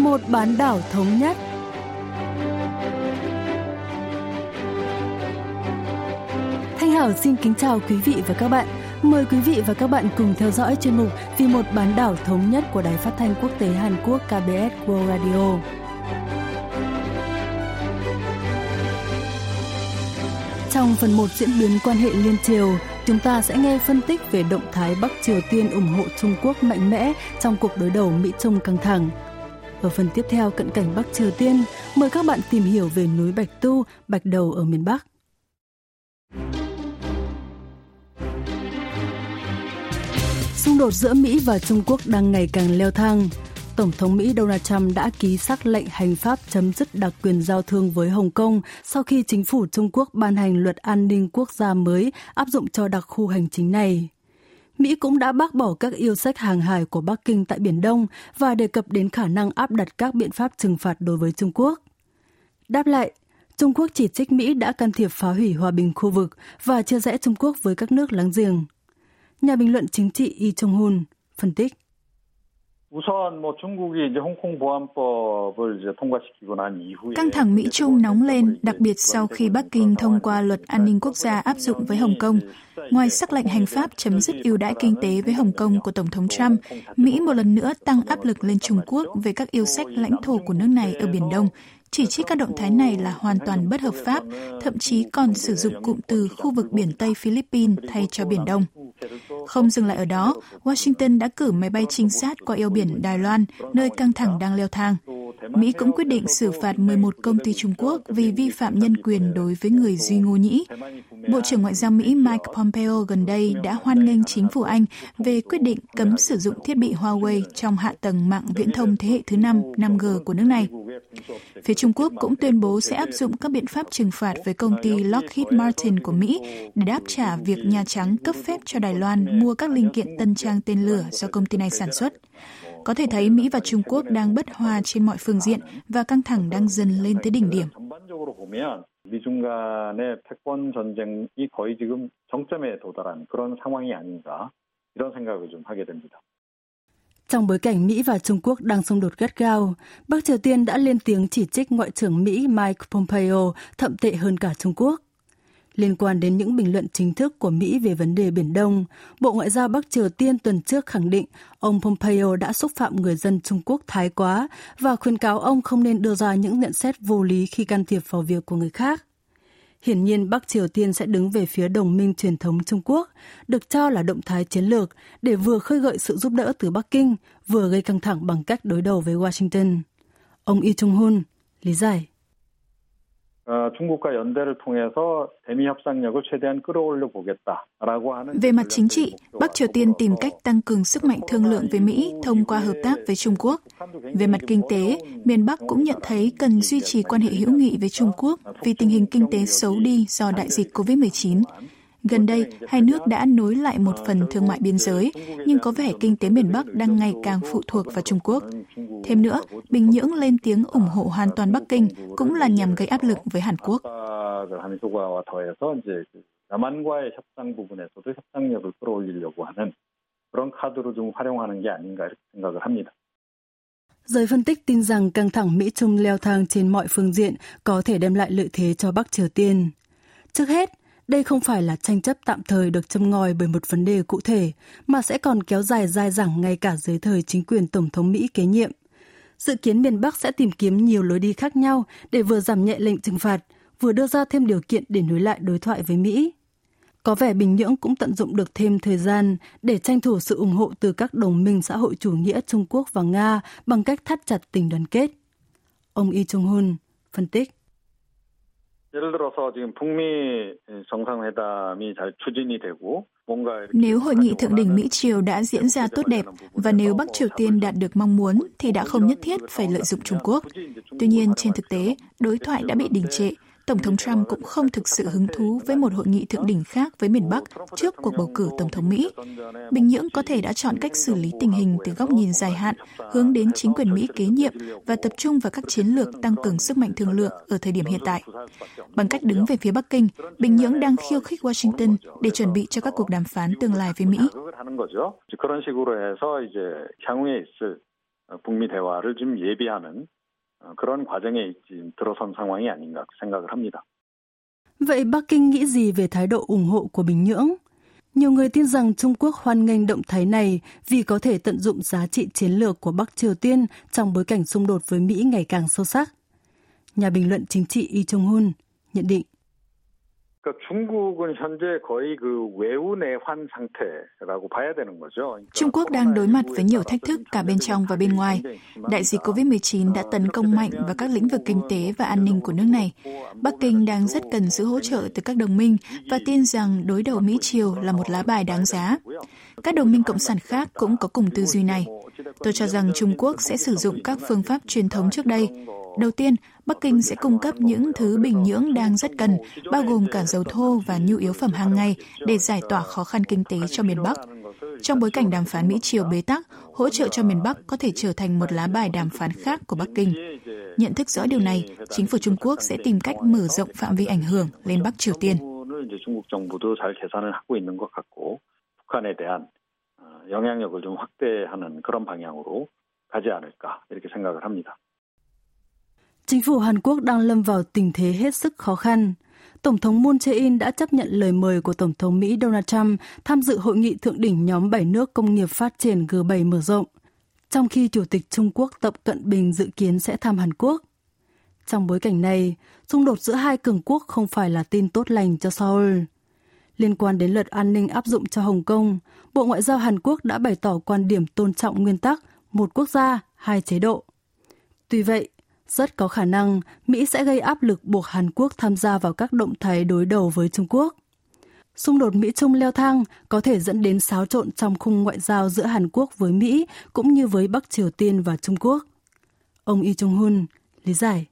một bán đảo thống nhất. Thanh Hảo xin kính chào quý vị và các bạn. Mời quý vị và các bạn cùng theo dõi chuyên mục Vì một bán đảo thống nhất của Đài Phát thanh Quốc tế Hàn Quốc KBS World Radio. Trong phần 1 diễn biến quan hệ liên triều, chúng ta sẽ nghe phân tích về động thái Bắc Triều Tiên ủng hộ Trung Quốc mạnh mẽ trong cuộc đối đầu Mỹ-Trung căng thẳng. Ở phần tiếp theo cận cảnh Bắc Triều Tiên, mời các bạn tìm hiểu về núi Bạch Tu, Bạch Đầu ở miền Bắc. Xung đột giữa Mỹ và Trung Quốc đang ngày càng leo thang. Tổng thống Mỹ Donald Trump đã ký sắc lệnh hành pháp chấm dứt đặc quyền giao thương với Hồng Kông sau khi chính phủ Trung Quốc ban hành luật an ninh quốc gia mới áp dụng cho đặc khu hành chính này. Mỹ cũng đã bác bỏ các yêu sách hàng hải của Bắc Kinh tại Biển Đông và đề cập đến khả năng áp đặt các biện pháp trừng phạt đối với Trung Quốc. Đáp lại, Trung Quốc chỉ trích Mỹ đã can thiệp phá hủy hòa bình khu vực và chia rẽ Trung Quốc với các nước láng giềng. Nhà bình luận chính trị Yi Chung-hun phân tích. 우선 뭐 중국이 이제 홍콩 보안법을 이제 통과시키고 난 이후에 căng thẳng Mỹ Trung nóng lên, đặc biệt sau khi Bắc Kinh thông qua luật an ninh quốc gia áp dụng với Hồng Kông. Ngoài sắc lệnh hành pháp chấm dứt ưu đãi kinh tế với Hồng Kông của Tổng thống Trump, Mỹ một lần nữa tăng áp lực lên Trung Quốc về các yêu sách lãnh thổ của nước này ở Biển Đông, chỉ trích các động thái này là hoàn toàn bất hợp pháp, thậm chí còn sử dụng cụm từ khu vực biển Tây Philippines thay cho Biển Đông. Không dừng lại ở đó, Washington đã cử máy bay trinh sát qua eo biển Đài Loan, nơi căng thẳng đang leo thang. Mỹ cũng quyết định xử phạt 11 công ty Trung Quốc vì vi phạm nhân quyền đối với người Duy Ngô Nhĩ. Bộ trưởng Ngoại giao Mỹ Mike Pompeo gần đây đã hoan nghênh chính phủ Anh về quyết định cấm sử dụng thiết bị Huawei trong hạ tầng mạng viễn thông thế hệ thứ 5 5G của nước này. Phía Trung Quốc cũng tuyên bố sẽ áp dụng các biện pháp trừng phạt với công ty Lockheed Martin của Mỹ để đáp trả việc Nhà Trắng cấp phép cho Đài Loan mua các linh kiện tân trang tên lửa do công ty này sản xuất. Có thể thấy Mỹ và Trung Quốc đang bất hòa trên mọi phương diện và căng thẳng đang dần lên tới đỉnh điểm. 미중 간의 패권 전쟁이 거의 지금 정점에 도달한 그런 상황이 아닌가 이런 생각을 좀 하게 됩니다. Trong bối cảnh Mỹ và Trung Quốc đang xung đột gắt gao, Bắc Triều Tiên đã lên tiếng chỉ trích Ngoại trưởng Mỹ Mike Pompeo thậm tệ hơn cả Trung Quốc. Liên quan đến những bình luận chính thức của Mỹ về vấn đề Biển Đông, Bộ Ngoại giao Bắc Triều Tiên tuần trước khẳng định ông Pompeo đã xúc phạm người dân Trung Quốc thái quá và khuyên cáo ông không nên đưa ra những nhận xét vô lý khi can thiệp vào việc của người khác. Hiển nhiên Bắc Triều Tiên sẽ đứng về phía đồng minh truyền thống Trung Quốc, được cho là động thái chiến lược để vừa khơi gợi sự giúp đỡ từ Bắc Kinh, vừa gây căng thẳng bằng cách đối đầu với Washington. Ông Lee Chung-hun lý giải. Về mặt chính trị, Bắc Triều Tiên tìm cách tăng cường sức mạnh thương lượng với Mỹ thông qua hợp tác với Trung Quốc. Về mặt kinh tế, miền Bắc cũng nhận thấy cần duy trì quan hệ hữu nghị với Trung Quốc vì tình hình kinh tế xấu đi do đại dịch COVID-19. Gần đây, hai nước đã nối lại một phần thương mại biên giới, nhưng có vẻ kinh tế miền Bắc đang ngày càng phụ thuộc vào Trung Quốc. Thêm nữa, Bình Nhưỡng lên tiếng ủng hộ hoàn toàn Bắc Kinh cũng là nhằm gây áp lực với Hàn Quốc. 남한과의 협상 부분에서도 협상력을 끌어올리려고 하는 그런 카드로 좀 활용하는 게 아닌가 이렇게 생각을 합니다. Giới phân tích tin rằng căng thẳng Mỹ-Trung leo thang trên mọi phương diện có thể đem lại lợi thế cho Bắc Triều Tiên. Trước hết, đây không phải là tranh chấp tạm thời được châm ngòi bởi một vấn đề cụ thể, mà sẽ còn kéo dài dai dẳng ngay cả dưới thời chính quyền Tổng thống Mỹ kế nhiệm. Dự kiến miền Bắc sẽ tìm kiếm nhiều lối đi khác nhau để vừa giảm nhẹ lệnh trừng phạt, vừa đưa ra thêm điều kiện để nối lại đối thoại với Mỹ. Có vẻ Bình Nhưỡng cũng tận dụng được thêm thời gian để tranh thủ sự ủng hộ từ các đồng minh xã hội chủ nghĩa Trung Quốc và Nga bằng cách thắt chặt tình đoàn kết. Ông Y Chung-hun phân tích. 예를 들어서 지금 북미 정상회담이 잘 추진이 되고 Nếu hội nghị thượng đỉnh Mỹ Triều đã diễn ra tốt đẹp và nếu Bắc Triều Tiên đạt được mong muốn thì đã không nhất thiết phải lợi dụng Trung Quốc. Tuy nhiên, trên thực tế, đối thoại đã bị đình trệ Tổng thống Trump cũng không thực sự hứng thú với một hội nghị thượng đỉnh khác với miền Bắc trước cuộc bầu cử Tổng thống Mỹ. Bình Nhưỡng có thể đã chọn cách xử lý tình hình từ góc nhìn dài hạn, hướng đến chính quyền Mỹ kế nhiệm và tập trung vào các chiến lược tăng cường sức mạnh thương lượng ở thời điểm hiện tại. Bằng cách đứng về phía Bắc Kinh, Bình Nhưỡng đang khiêu khích Washington để chuẩn bị cho các cuộc đàm phán tương lai với Mỹ. 북미 대화를 좀 예비하는 그런 과정에 들어선 상황이 아닌가 생각을 합니다. Vậy Bắc Kinh nghĩ gì về thái độ ủng hộ của Bình Nhưỡng? Nhiều người tin rằng Trung Quốc hoan nghênh động thái này vì có thể tận dụng giá trị chiến lược của Bắc Triều Tiên trong bối cảnh xung đột với Mỹ ngày càng sâu sắc. Nhà bình luận chính trị Lee Chung-hun nhận định. 그러니까 중국은 현재 거의 그 외우 내환 상태라고 봐야 되는 거죠. Trung Quốc đang đối mặt với nhiều thách thức cả bên trong và bên ngoài. Đại dịch COVID-19 đã tấn công mạnh vào các lĩnh vực kinh tế và an ninh của nước này. Bắc Kinh đang rất cần sự hỗ trợ từ các đồng minh và tin rằng đối đầu Mỹ-Triều là một lá bài đáng giá. Các đồng minh cộng sản khác cũng có cùng tư duy này. Tôi cho rằng Trung Quốc sẽ sử dụng các phương pháp truyền thống trước đây, Đầu tiên, Bắc Kinh sẽ cung cấp những thứ Bình Nhưỡng đang rất cần, bao gồm cả dầu thô và nhu yếu phẩm hàng ngày để giải tỏa khó khăn kinh tế cho miền Bắc. Trong bối cảnh đàm phán Mỹ-Triều bế tắc, hỗ trợ cho miền Bắc có thể trở thành một lá bài đàm phán khác của Bắc Kinh. Nhận thức rõ điều này, chính phủ Trung Quốc sẽ tìm cách mở rộng phạm vi ảnh hưởng lên Bắc Triều Tiên. 영향력을 좀 확대하는 그런 방향으로 가지 않을까 이렇게 생각을 합니다. Chính phủ Hàn Quốc đang lâm vào tình thế hết sức khó khăn. Tổng thống Moon Jae-in đã chấp nhận lời mời của Tổng thống Mỹ Donald Trump tham dự hội nghị thượng đỉnh nhóm 7 nước công nghiệp phát triển G7 mở rộng, trong khi Chủ tịch Trung Quốc Tập Cận Bình dự kiến sẽ thăm Hàn Quốc. Trong bối cảnh này, xung đột giữa hai cường quốc không phải là tin tốt lành cho Seoul. Liên quan đến luật an ninh áp dụng cho Hồng Kông, Bộ Ngoại giao Hàn Quốc đã bày tỏ quan điểm tôn trọng nguyên tắc một quốc gia, hai chế độ. Tuy vậy, rất có khả năng Mỹ sẽ gây áp lực buộc Hàn Quốc tham gia vào các động thái đối đầu với Trung Quốc. Xung đột Mỹ-Trung leo thang có thể dẫn đến xáo trộn trong khung ngoại giao giữa Hàn Quốc với Mỹ cũng như với Bắc Triều Tiên và Trung Quốc. Ông Lee Chung-hun lý giải.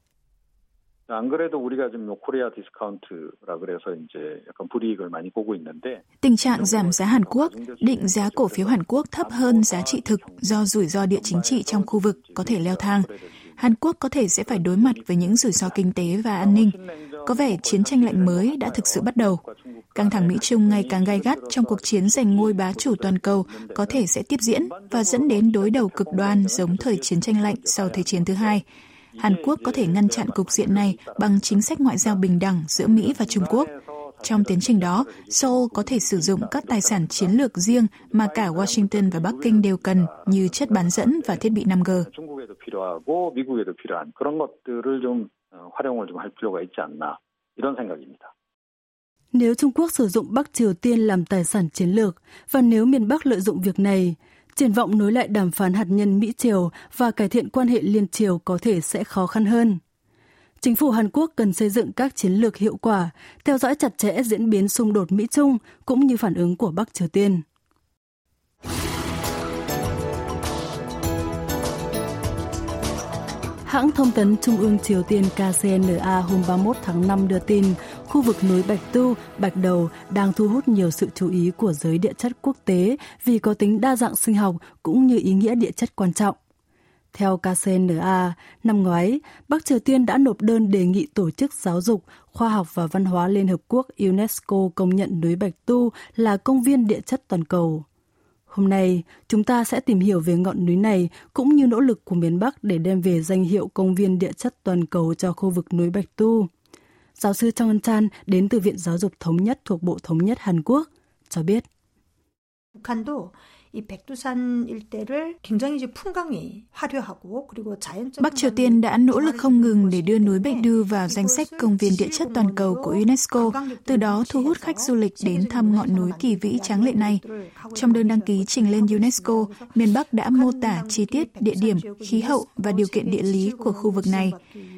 안 그래도 우리가 지금 코리아 디스카운트라 그래서 이제 약간 불이익을 많이 보고 있는데 tình trạng giảm giá Hàn Quốc, định giá cổ phiếu Hàn Quốc thấp hơn giá trị thực do rủi ro địa chính trị trong khu vực có thể leo thang. Hàn Quốc có thể sẽ phải đối mặt với những rủi ro kinh tế và an ninh. Có vẻ chiến tranh lạnh mới đã thực sự bắt đầu. Căng thẳng Mỹ-Trung ngày càng gai gắt trong cuộc chiến giành ngôi bá chủ toàn cầu có thể sẽ tiếp diễn và dẫn đến đối đầu cực đoan giống thời chiến tranh lạnh sau Thế chiến thứ hai. Hàn Quốc có thể ngăn chặn cục diện này bằng chính sách ngoại giao bình đẳng giữa Mỹ và Trung Quốc. Trong tiến trình đó, Seoul có thể sử dụng các tài sản chiến lược riêng mà cả Washington và Bắc Kinh đều cần như chất bán dẫn và thiết bị 5G. Nếu Trung Quốc sử dụng Bắc Triều Tiên làm tài sản chiến lược và nếu miền Bắc lợi dụng việc này, triển vọng nối lại đàm phán hạt nhân Mỹ-Triều và cải thiện quan hệ liên triều có thể sẽ khó khăn hơn. Chính phủ Hàn Quốc cần xây dựng các chiến lược hiệu quả, theo dõi chặt chẽ diễn biến xung đột Mỹ-Trung cũng như phản ứng của Bắc Triều Tiên. Hãng thông tấn Trung ương Triều Tiên KCNA hôm 31 tháng 5 đưa tin khu vực núi Bạch Tu, Bạch Đầu đang thu hút nhiều sự chú ý của giới địa chất quốc tế vì có tính đa dạng sinh học cũng như ý nghĩa địa chất quan trọng. Theo KCNA, năm ngoái, Bắc Triều Tiên đã nộp đơn đề nghị Tổ chức Giáo dục, Khoa học và Văn hóa Liên Hợp Quốc UNESCO công nhận núi Bạch Tu là công viên địa chất toàn cầu. Hôm nay, chúng ta sẽ tìm hiểu về ngọn núi này cũng như nỗ lực của miền Bắc để đem về danh hiệu công viên địa chất toàn cầu cho khu vực núi Bạch Tu giáo sư Chong Chan đến từ Viện Giáo dục Thống nhất thuộc Bộ Thống nhất Hàn Quốc, cho biết. Bắc Triều Tiên đã nỗ lực không ngừng để đưa núi Bạch Đư vào danh sách công viên địa chất toàn cầu của UNESCO, từ đó thu hút khách du lịch đến thăm ngọn núi kỳ vĩ tráng lệ này. Trong đơn đăng ký trình lên UNESCO, miền Bắc đã mô tả chi tiết địa điểm, khí hậu và điều kiện địa lý của khu vực này.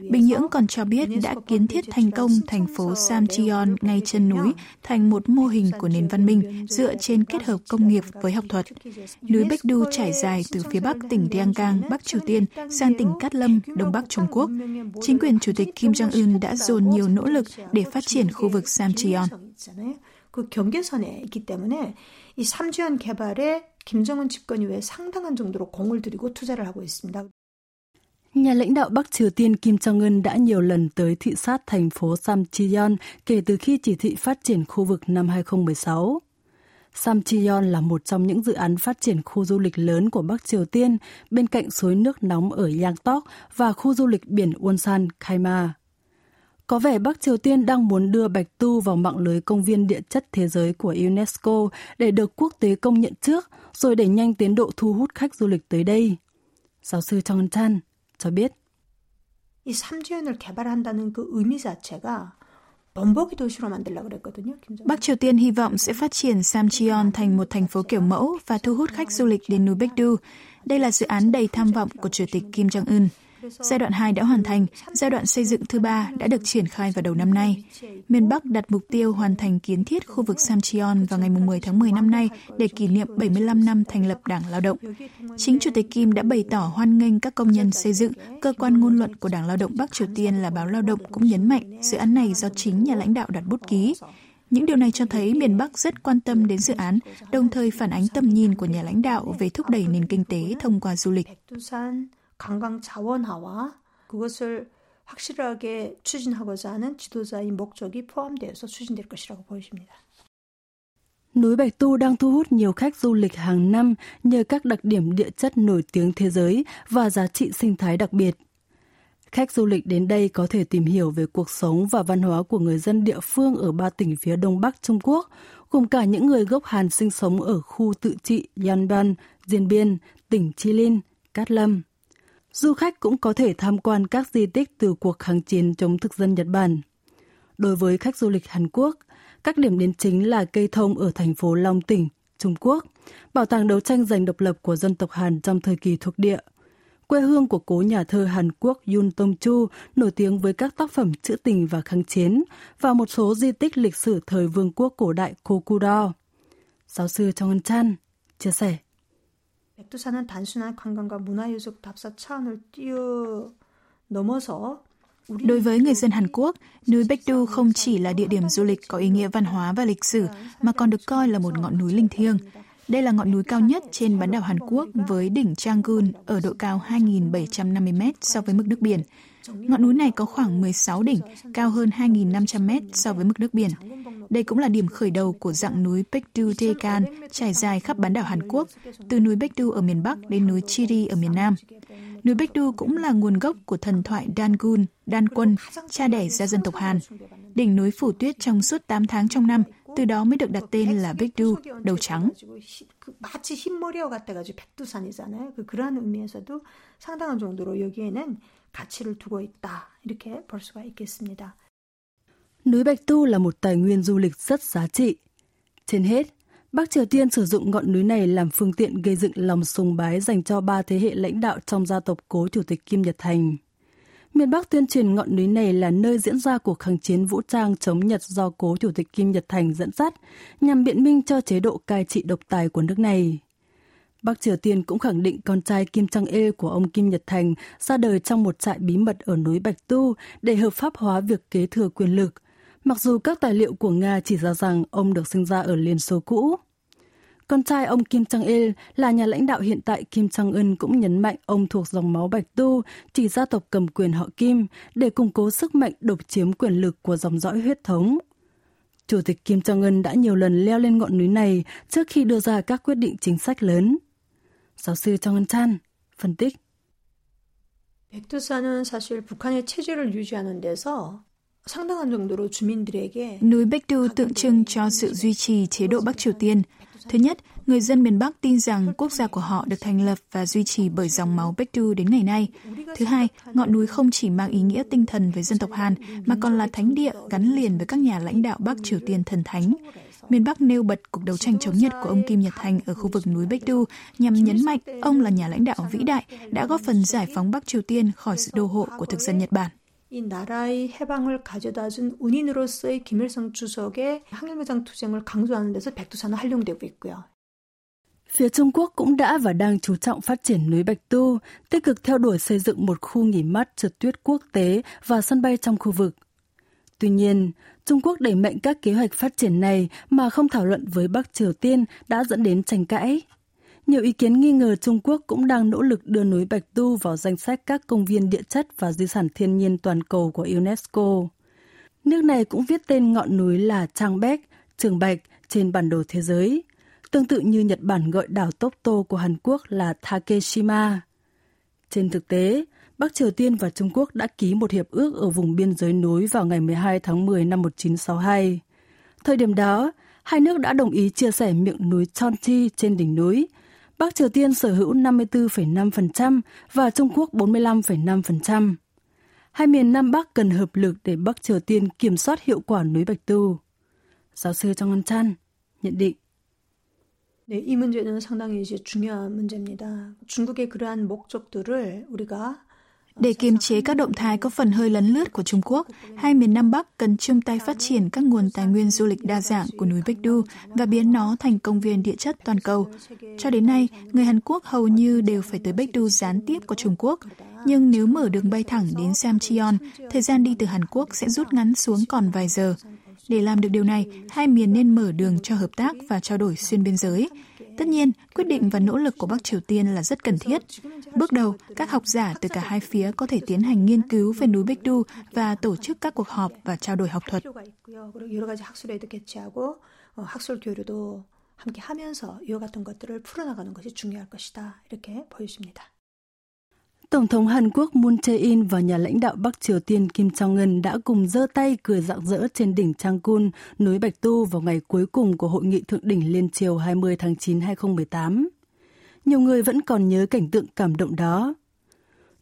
Bình Nhưỡng còn cho biết đã kiến thiết thành công thành phố Samcheon ngay chân núi thành một mô hình của nền văn minh dựa trên kết hợp công nghiệp với học thuật. Núi Bạch Du trải dài từ phía bắc tỉnh Ryanggang, Bắc Triều Tiên sang tỉnh Cát Lâm, Đông Bắc Trung Quốc. Chính quyền Chủ tịch Kim Jong-un đã dồn nhiều nỗ lực để phát triển khu vực Samcheon. 그 경계선에 있기 때문에 이 삼주연 개발에 김정은 집권 이후에 상당한 정도로 공을 들이고 투자를 하고 있습니다. Nhà lãnh đạo Bắc Triều Tiên Kim Jong-un đã nhiều lần tới thị sát thành phố Samcheon kể từ khi chỉ thị phát triển khu vực năm 2016. Samcheon là một trong những dự án phát triển khu du lịch lớn của Bắc Triều Tiên bên cạnh suối nước nóng ở Yangtok và khu du lịch biển Wonsan, Kaima. Có vẻ Bắc Triều Tiên đang muốn đưa Bạch Tu vào mạng lưới công viên địa chất thế giới của UNESCO để được quốc tế công nhận trước, rồi đẩy nhanh tiến độ thu hút khách du lịch tới đây. Giáo sư Chong Chan cho biết. 이 삼지연을 개발한다는 그 의미 자체가 범벅이 도시로 만들려고 그랬거든요. Bắc Triều Tiên hy vọng sẽ phát triển Samcheon thành một thành phố kiểu mẫu và thu hút khách du lịch đến núi Baekdu. Đây là dự án đầy tham vọng của Chủ tịch Kim Jong-un. Giai đoạn 2 đã hoàn thành, giai đoạn xây dựng thứ ba đã được triển khai vào đầu năm nay. Miền Bắc đặt mục tiêu hoàn thành kiến thiết khu vực Samcheon vào ngày 10 tháng 10 năm nay để kỷ niệm 75 năm thành lập Đảng Lao động. Chính Chủ tịch Kim đã bày tỏ hoan nghênh các công nhân xây dựng, cơ quan ngôn luận của Đảng Lao động Bắc Triều Tiên là báo Lao động cũng nhấn mạnh dự án này do chính nhà lãnh đạo đặt bút ký. Những điều này cho thấy miền Bắc rất quan tâm đến dự án, đồng thời phản ánh tầm nhìn của nhà lãnh đạo về thúc đẩy nền kinh tế thông qua du lịch. 관광 자원화와 그것을 확실하게 추진하고자 하는 지도자의 목적이 포함되어서 추진될 것이라고 보여집니다. Núi Bạch Tu đang thu hút nhiều khách du lịch hàng năm nhờ các đặc điểm địa chất nổi tiếng thế giới và giá trị sinh thái đặc biệt. Khách du lịch đến đây có thể tìm hiểu về cuộc sống và văn hóa của người dân địa phương ở ba tỉnh phía đông bắc Trung Quốc, cùng cả những người gốc Hàn sinh sống ở khu tự trị Yanban, Diên Biên, tỉnh Chi Lin, Cát Lâm. Du khách cũng có thể tham quan các di tích từ cuộc kháng chiến chống thực dân Nhật Bản. Đối với khách du lịch Hàn Quốc, các điểm đến chính là cây thông ở thành phố Long Tỉnh, Trung Quốc, bảo tàng đấu tranh giành độc lập của dân tộc Hàn trong thời kỳ thuộc địa, quê hương của cố nhà thơ Hàn Quốc Yun Tong Chu nổi tiếng với các tác phẩm trữ tình và kháng chiến và một số di tích lịch sử thời vương quốc cổ đại Kokudo. Giáo sư Trong Chan chia sẻ. 백두산은 단순한 관광과 문화유적 답사 차원을 뛰어넘어서 Đối với người dân Hàn Quốc, núi Baekdu không chỉ là địa điểm du lịch có ý nghĩa văn hóa và lịch sử, mà còn được coi là một ngọn núi linh thiêng. Đây là ngọn núi cao nhất trên bán đảo Hàn Quốc với đỉnh Changun ở độ cao 2.750 m so với mực nước biển. Ngọn núi này có khoảng 16 đỉnh, cao hơn 2.500 m so với mực nước biển. Đây cũng là điểm khởi đầu của dạng núi Baekdu Daegan trải dài khắp bán đảo Hàn Quốc, từ núi Baekdu ở miền Bắc đến núi Chiri ở miền Nam. Núi Baekdu cũng là nguồn gốc của thần thoại Dangun, Đan Quân, cha đẻ ra dân tộc Hàn. Đỉnh núi phủ tuyết trong suốt 8 tháng trong năm, từ đó mới được đặt tên là Baekdu, đầu trắng. 마치 흰머리와 같아가지고 백두산이잖아요. 그 그러한 의미에서도 상당한 정도로 여기에는 가치를 두고 있다 이렇게 볼 수가 있겠습니다. Núi Bạch Tu là một tài nguyên du lịch rất giá trị. Trên hết, Bắc Triều Tiên sử dụng ngọn núi này làm phương tiện gây dựng lòng sùng bái dành cho ba thế hệ lãnh đạo trong gia tộc cố Chủ tịch Kim Nhật Thành. Miền Bắc tuyên truyền ngọn núi này là nơi diễn ra cuộc kháng chiến vũ trang chống Nhật do cố Chủ tịch Kim Nhật Thành dẫn dắt, nhằm biện minh cho chế độ cai trị độc tài của nước này. Bắc Triều Tiên cũng khẳng định con trai Kim Trang E của ông Kim Nhật Thành ra đời trong một trại bí mật ở núi Bạch Tu để hợp pháp hóa việc kế thừa quyền lực, mặc dù các tài liệu của Nga chỉ ra rằng ông được sinh ra ở Liên Xô cũ. Con trai ông Kim Trang Il là nhà lãnh đạo hiện tại Kim Trang Un cũng nhấn mạnh ông thuộc dòng máu Bạch Tu, chỉ gia tộc cầm quyền họ Kim, để củng cố sức mạnh độc chiếm quyền lực của dòng dõi huyết thống. Chủ tịch Kim Jong-un đã nhiều lần leo lên ngọn núi này trước khi đưa ra các quyết định chính sách lớn. Giáo sư Trong Chan phân tích. 백두산은 사실 북한의 체제를 유지하는 데서 상당한 정도로 주민들에게 Núi Baekdu tượng trưng cho sự duy trì chế độ Bắc Triều Tiên. Thứ nhất, người dân miền Bắc tin rằng quốc gia của họ được thành lập và duy trì bởi dòng máu Baekdu đến ngày nay. Thứ hai, ngọn núi không chỉ mang ý nghĩa tinh thần với dân tộc Hàn, mà còn là thánh địa gắn liền với các nhà lãnh đạo Bắc Triều Tiên thần thánh. Miền Bắc nêu bật cuộc đấu tranh chống Nhật của ông Kim Nhật Thành ở khu vực núi Baekdu nhằm nhấn mạnh ông là nhà lãnh đạo vĩ đại đã góp phần giải phóng Bắc Triều Tiên khỏi sự đô hộ của thực dân Nhật Bản. 이 나라의 해방을 가져다준 운인으로서의 김일성 주석의 항일무장 투쟁을 강조하는 데서 백두산은 활용되고 있고요. Phía Trung Quốc cũng đã và đang chú trọng phát triển núi Bạch Tu, tích cực theo đuổi xây dựng một khu nghỉ mát trượt tuyết quốc tế và sân bay trong khu vực. Tuy nhiên, Trung Quốc đẩy mạnh các kế hoạch phát triển này mà không thảo luận với Bắc Triều Tiên đã dẫn đến tranh cãi. Nhiều ý kiến nghi ngờ Trung Quốc cũng đang nỗ lực đưa núi Bạch Tu vào danh sách các công viên địa chất và di sản thiên nhiên toàn cầu của UNESCO. Nước này cũng viết tên ngọn núi là Trang Bek, Trường Bạch trên bản đồ thế giới. tương tự như Nhật Bản gọi đảo Tokto của Hàn Quốc là Takeshima. Trên thực tế, Bắc Triều Tiên và Trung Quốc đã ký một hiệp ước ở vùng biên giới nối vào ngày 12 tháng 10 năm 1962. Thời điểm đó, hai nước đã đồng ý chia sẻ miệng núi Chonchi trên đỉnh núi. Bắc Triều Tiên sở hữu 54,5% và Trung Quốc 45,5%. Hai miền Nam Bắc cần hợp lực để Bắc Triều Tiên kiểm soát hiệu quả núi Bạch Tu. Giáo sư Trong Ngân Chan nhận định. 네, 이 문제는 상당히 이제 중요한 문제입니다. 중국의 그러한 목적들을 우리가 để kiềm chế các động thái có phần hơi lấn lướt của Trung Quốc, hai miền Nam Bắc cần chung tay phát triển các nguồn tài nguyên du lịch đa dạng của núi Bích Du và biến nó thành công viên địa chất toàn cầu. Cho đến nay, người Hàn Quốc hầu như đều phải tới Bích Du gián tiếp của Trung Quốc. Nhưng nếu mở đường bay thẳng đến Samcheon, thời gian đi từ Hàn Quốc sẽ rút ngắn xuống còn vài giờ. Để làm được điều này, hai miền nên mở đường cho hợp tác và trao đổi xuyên biên giới. Tất nhiên, quyết định và nỗ lực của Bắc Triều Tiên là rất cần thiết. Bước đầu, các học giả từ cả hai phía có thể tiến hành nghiên cứu về núi Bích Du và tổ chức các cuộc họp và trao đổi học thuật. 함께 하면서 이와 같은 것들을 풀어나가는 것이 중요할 것이다. 이렇게 보여집니다. Tổng thống Hàn Quốc Moon Jae-in và nhà lãnh đạo Bắc Triều Tiên Kim Jong-un đã cùng giơ tay cười rạng rỡ trên đỉnh Changgun, núi Bạch Tu vào ngày cuối cùng của hội nghị thượng đỉnh liên triều 20 tháng 9 2018. Nhiều người vẫn còn nhớ cảnh tượng cảm động đó.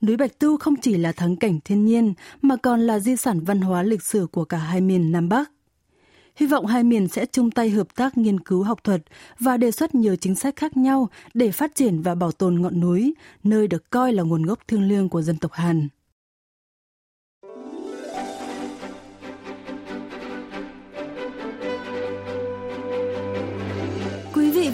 Núi Bạch Tu không chỉ là thắng cảnh thiên nhiên mà còn là di sản văn hóa lịch sử của cả hai miền Nam Bắc. Hy vọng hai miền sẽ chung tay hợp tác nghiên cứu học thuật và đề xuất nhiều chính sách khác nhau để phát triển và bảo tồn ngọn núi, nơi được coi là nguồn gốc thiêng liêng của dân tộc Hàn.